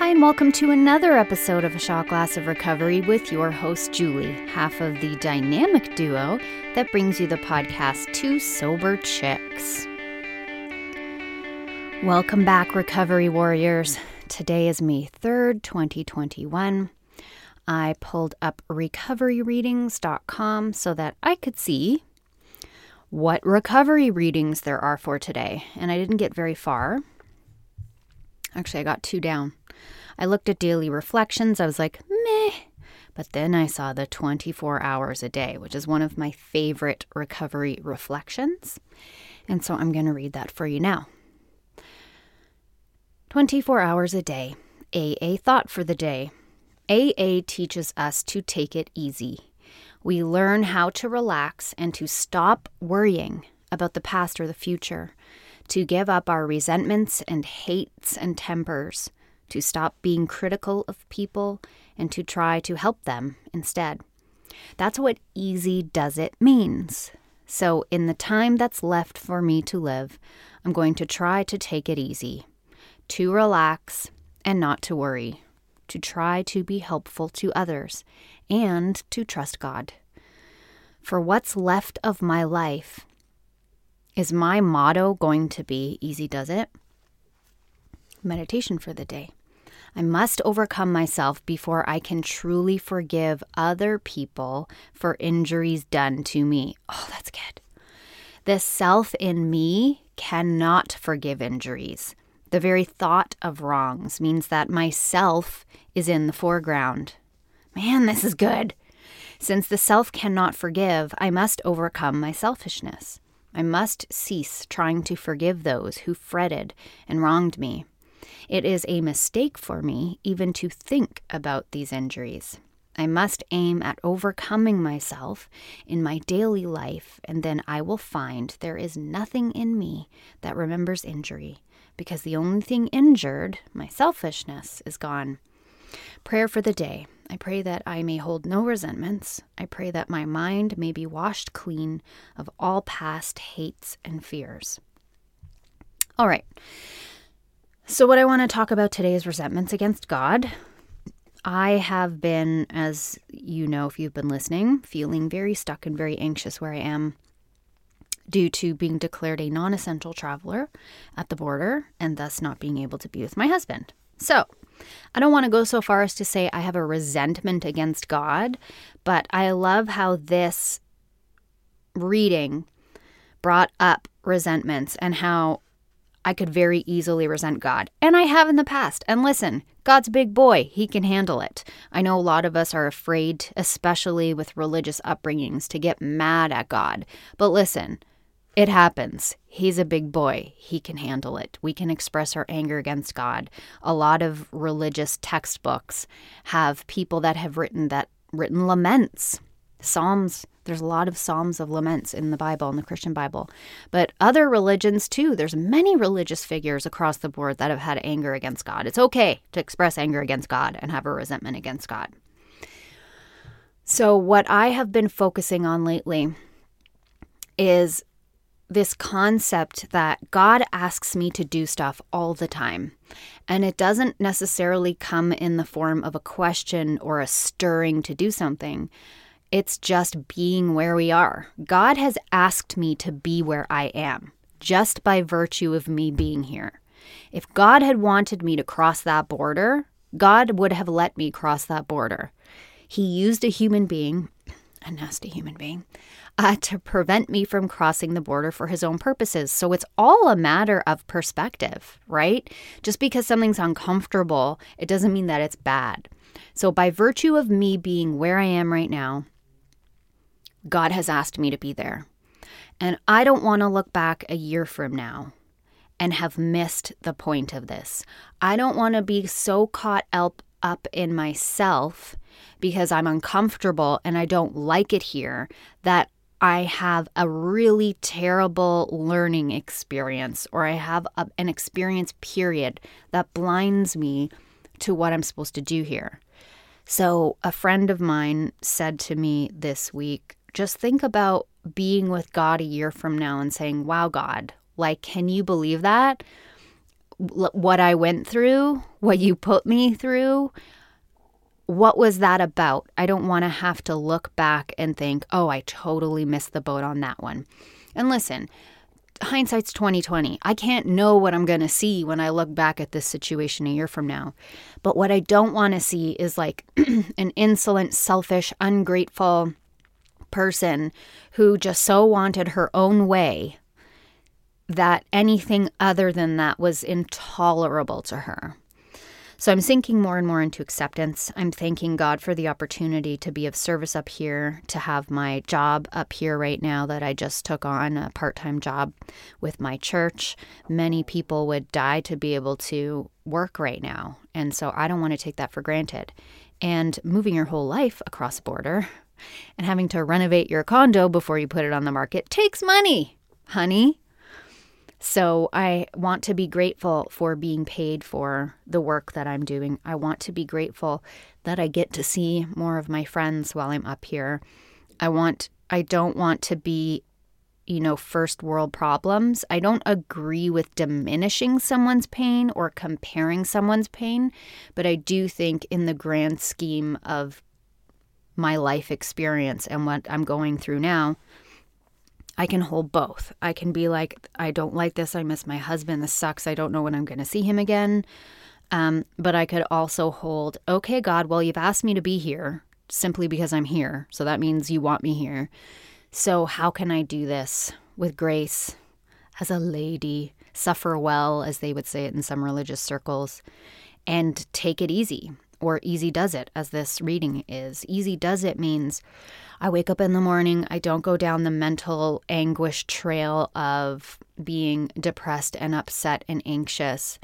Hi, and welcome to another episode of A Shot Glass of Recovery with your host, Julie, half of the dynamic duo that brings you the podcast Two Sober Chicks. Welcome back, Recovery Warriors. Today is May 3rd, 2021. I pulled up recoveryreadings.com so that I could see what recovery readings there are for today, and I didn't get very far. Actually, I got two down. I looked at daily reflections. I was like, meh. But then I saw the 24 hours a day, which is one of my favorite recovery reflections. And so I'm going to read that for you now. 24 hours a day. AA thought for the day. AA teaches us to take it easy. We learn how to relax and to stop worrying about the past or the future to give up our resentments and hates and tempers, to stop being critical of people, and to try to help them instead. That's what easy does it means. So, in the time that's left for me to live, I'm going to try to take it easy, to relax and not to worry, to try to be helpful to others, and to trust God. For what's left of my life, is my motto going to be easy does it? Meditation for the day. I must overcome myself before I can truly forgive other people for injuries done to me. Oh, that's good. The self in me cannot forgive injuries. The very thought of wrongs means that myself is in the foreground. Man, this is good. Since the self cannot forgive, I must overcome my selfishness. I must cease trying to forgive those who fretted and wronged me. It is a mistake for me even to think about these injuries. I must aim at overcoming myself in my daily life, and then I will find there is nothing in me that remembers injury, because the only thing injured, my selfishness, is gone. Prayer for the day. I pray that I may hold no resentments. I pray that my mind may be washed clean of all past hates and fears. All right. So, what I want to talk about today is resentments against God. I have been, as you know, if you've been listening, feeling very stuck and very anxious where I am due to being declared a non essential traveler at the border and thus not being able to be with my husband. So, I don't want to go so far as to say I have a resentment against God, but I love how this reading brought up resentments and how I could very easily resent God. And I have in the past. And listen, God's big boy. He can handle it. I know a lot of us are afraid, especially with religious upbringings, to get mad at God. But listen, it happens. He's a big boy. He can handle it. We can express our anger against God. A lot of religious textbooks have people that have written that written laments. Psalms, there's a lot of psalms of laments in the Bible, in the Christian Bible. But other religions too, there's many religious figures across the board that have had anger against God. It's okay to express anger against God and have a resentment against God. So, what I have been focusing on lately is this concept that God asks me to do stuff all the time. And it doesn't necessarily come in the form of a question or a stirring to do something. It's just being where we are. God has asked me to be where I am just by virtue of me being here. If God had wanted me to cross that border, God would have let me cross that border. He used a human being, a nasty human being, uh, to prevent me from crossing the border for his own purposes. So it's all a matter of perspective, right? Just because something's uncomfortable, it doesn't mean that it's bad. So, by virtue of me being where I am right now, God has asked me to be there. And I don't want to look back a year from now and have missed the point of this. I don't want to be so caught up up in myself because I'm uncomfortable and I don't like it here that I have a really terrible learning experience or I have a, an experience period that blinds me to what I'm supposed to do here. So, a friend of mine said to me this week, just think about being with God a year from now and saying, Wow, God, like, can you believe that? What I went through, what you put me through, what was that about? I don't want to have to look back and think, "Oh, I totally missed the boat on that one." And listen, hindsight's 2020. I can't know what I'm going to see when I look back at this situation a year from now. But what I don't want to see is like an insolent, selfish, ungrateful person who just so wanted her own way that anything other than that was intolerable to her. So I'm sinking more and more into acceptance. I'm thanking God for the opportunity to be of service up here, to have my job up here right now that I just took on a part time job with my church. Many people would die to be able to work right now. And so I don't want to take that for granted. And moving your whole life across a border and having to renovate your condo before you put it on the market takes money, honey. So I want to be grateful for being paid for the work that I'm doing. I want to be grateful that I get to see more of my friends while I'm up here. I want I don't want to be you know first world problems. I don't agree with diminishing someone's pain or comparing someone's pain, but I do think in the grand scheme of my life experience and what I'm going through now, I can hold both. I can be like, I don't like this. I miss my husband. This sucks. I don't know when I'm going to see him again. Um, but I could also hold, okay, God, well, you've asked me to be here simply because I'm here. So that means you want me here. So how can I do this with grace as a lady, suffer well, as they would say it in some religious circles, and take it easy? Or easy does it, as this reading is. Easy does it means I wake up in the morning, I don't go down the mental anguish trail of being depressed and upset and anxious.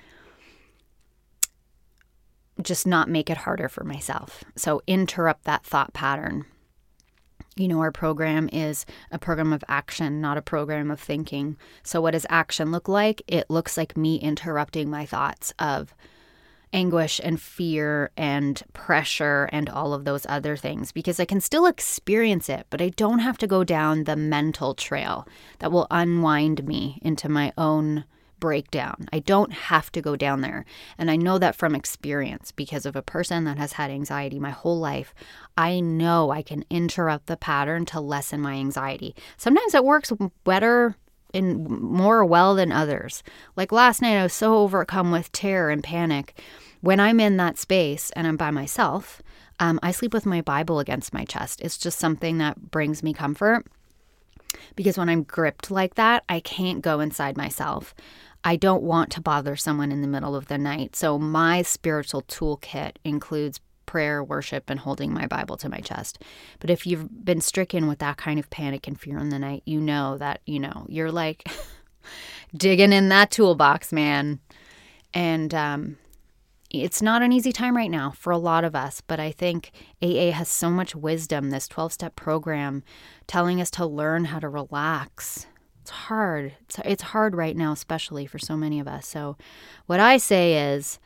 Just not make it harder for myself. So interrupt that thought pattern. You know, our program is a program of action, not a program of thinking. So, what does action look like? It looks like me interrupting my thoughts of, anguish and fear and pressure and all of those other things because I can still experience it, but I don't have to go down the mental trail that will unwind me into my own breakdown. I don't have to go down there. And I know that from experience because of a person that has had anxiety my whole life. I know I can interrupt the pattern to lessen my anxiety. Sometimes it works better in more well than others. Like last night, I was so overcome with terror and panic when I'm in that space and I'm by myself, um, I sleep with my Bible against my chest. It's just something that brings me comfort because when I'm gripped like that, I can't go inside myself. I don't want to bother someone in the middle of the night. So, my spiritual toolkit includes prayer, worship, and holding my Bible to my chest. But if you've been stricken with that kind of panic and fear in the night, you know that, you know, you're like digging in that toolbox, man. And um, it's not an easy time right now for a lot of us, but I think AA has so much wisdom, this 12 step program telling us to learn how to relax. It's hard. It's, it's hard right now, especially for so many of us. So, what I say is,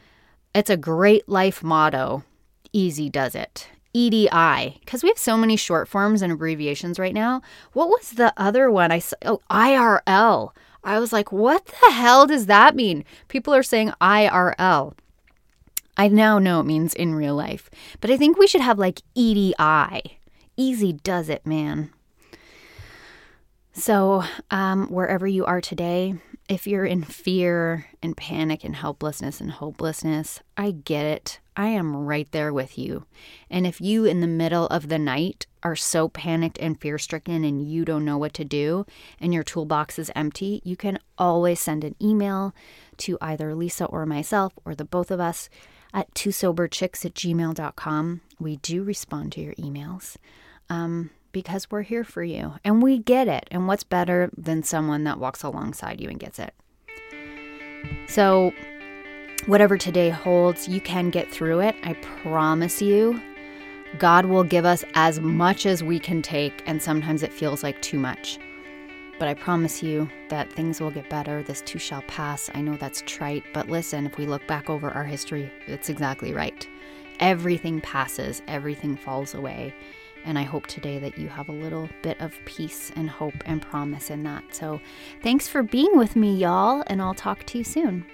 it's a great life motto easy does it. EDI, because we have so many short forms and abbreviations right now. What was the other one? I oh, IRL. I was like, what the hell does that mean? People are saying IRL. I now know it means in real life, but I think we should have like EDI. Easy does it, man. So, um, wherever you are today, if you're in fear and panic and helplessness and hopelessness, I get it. I am right there with you. And if you, in the middle of the night, are so panicked and fear stricken and you don't know what to do and your toolbox is empty, you can always send an email to either Lisa or myself or the both of us at twosoberchicks at gmail.com. We do respond to your emails um, because we're here for you and we get it. And what's better than someone that walks alongside you and gets it? So, whatever today holds, you can get through it. I promise you. God will give us as much as we can take, and sometimes it feels like too much. But I promise you that things will get better. This too shall pass. I know that's trite, but listen, if we look back over our history, it's exactly right. Everything passes, everything falls away. And I hope today that you have a little bit of peace and hope and promise in that. So thanks for being with me, y'all, and I'll talk to you soon.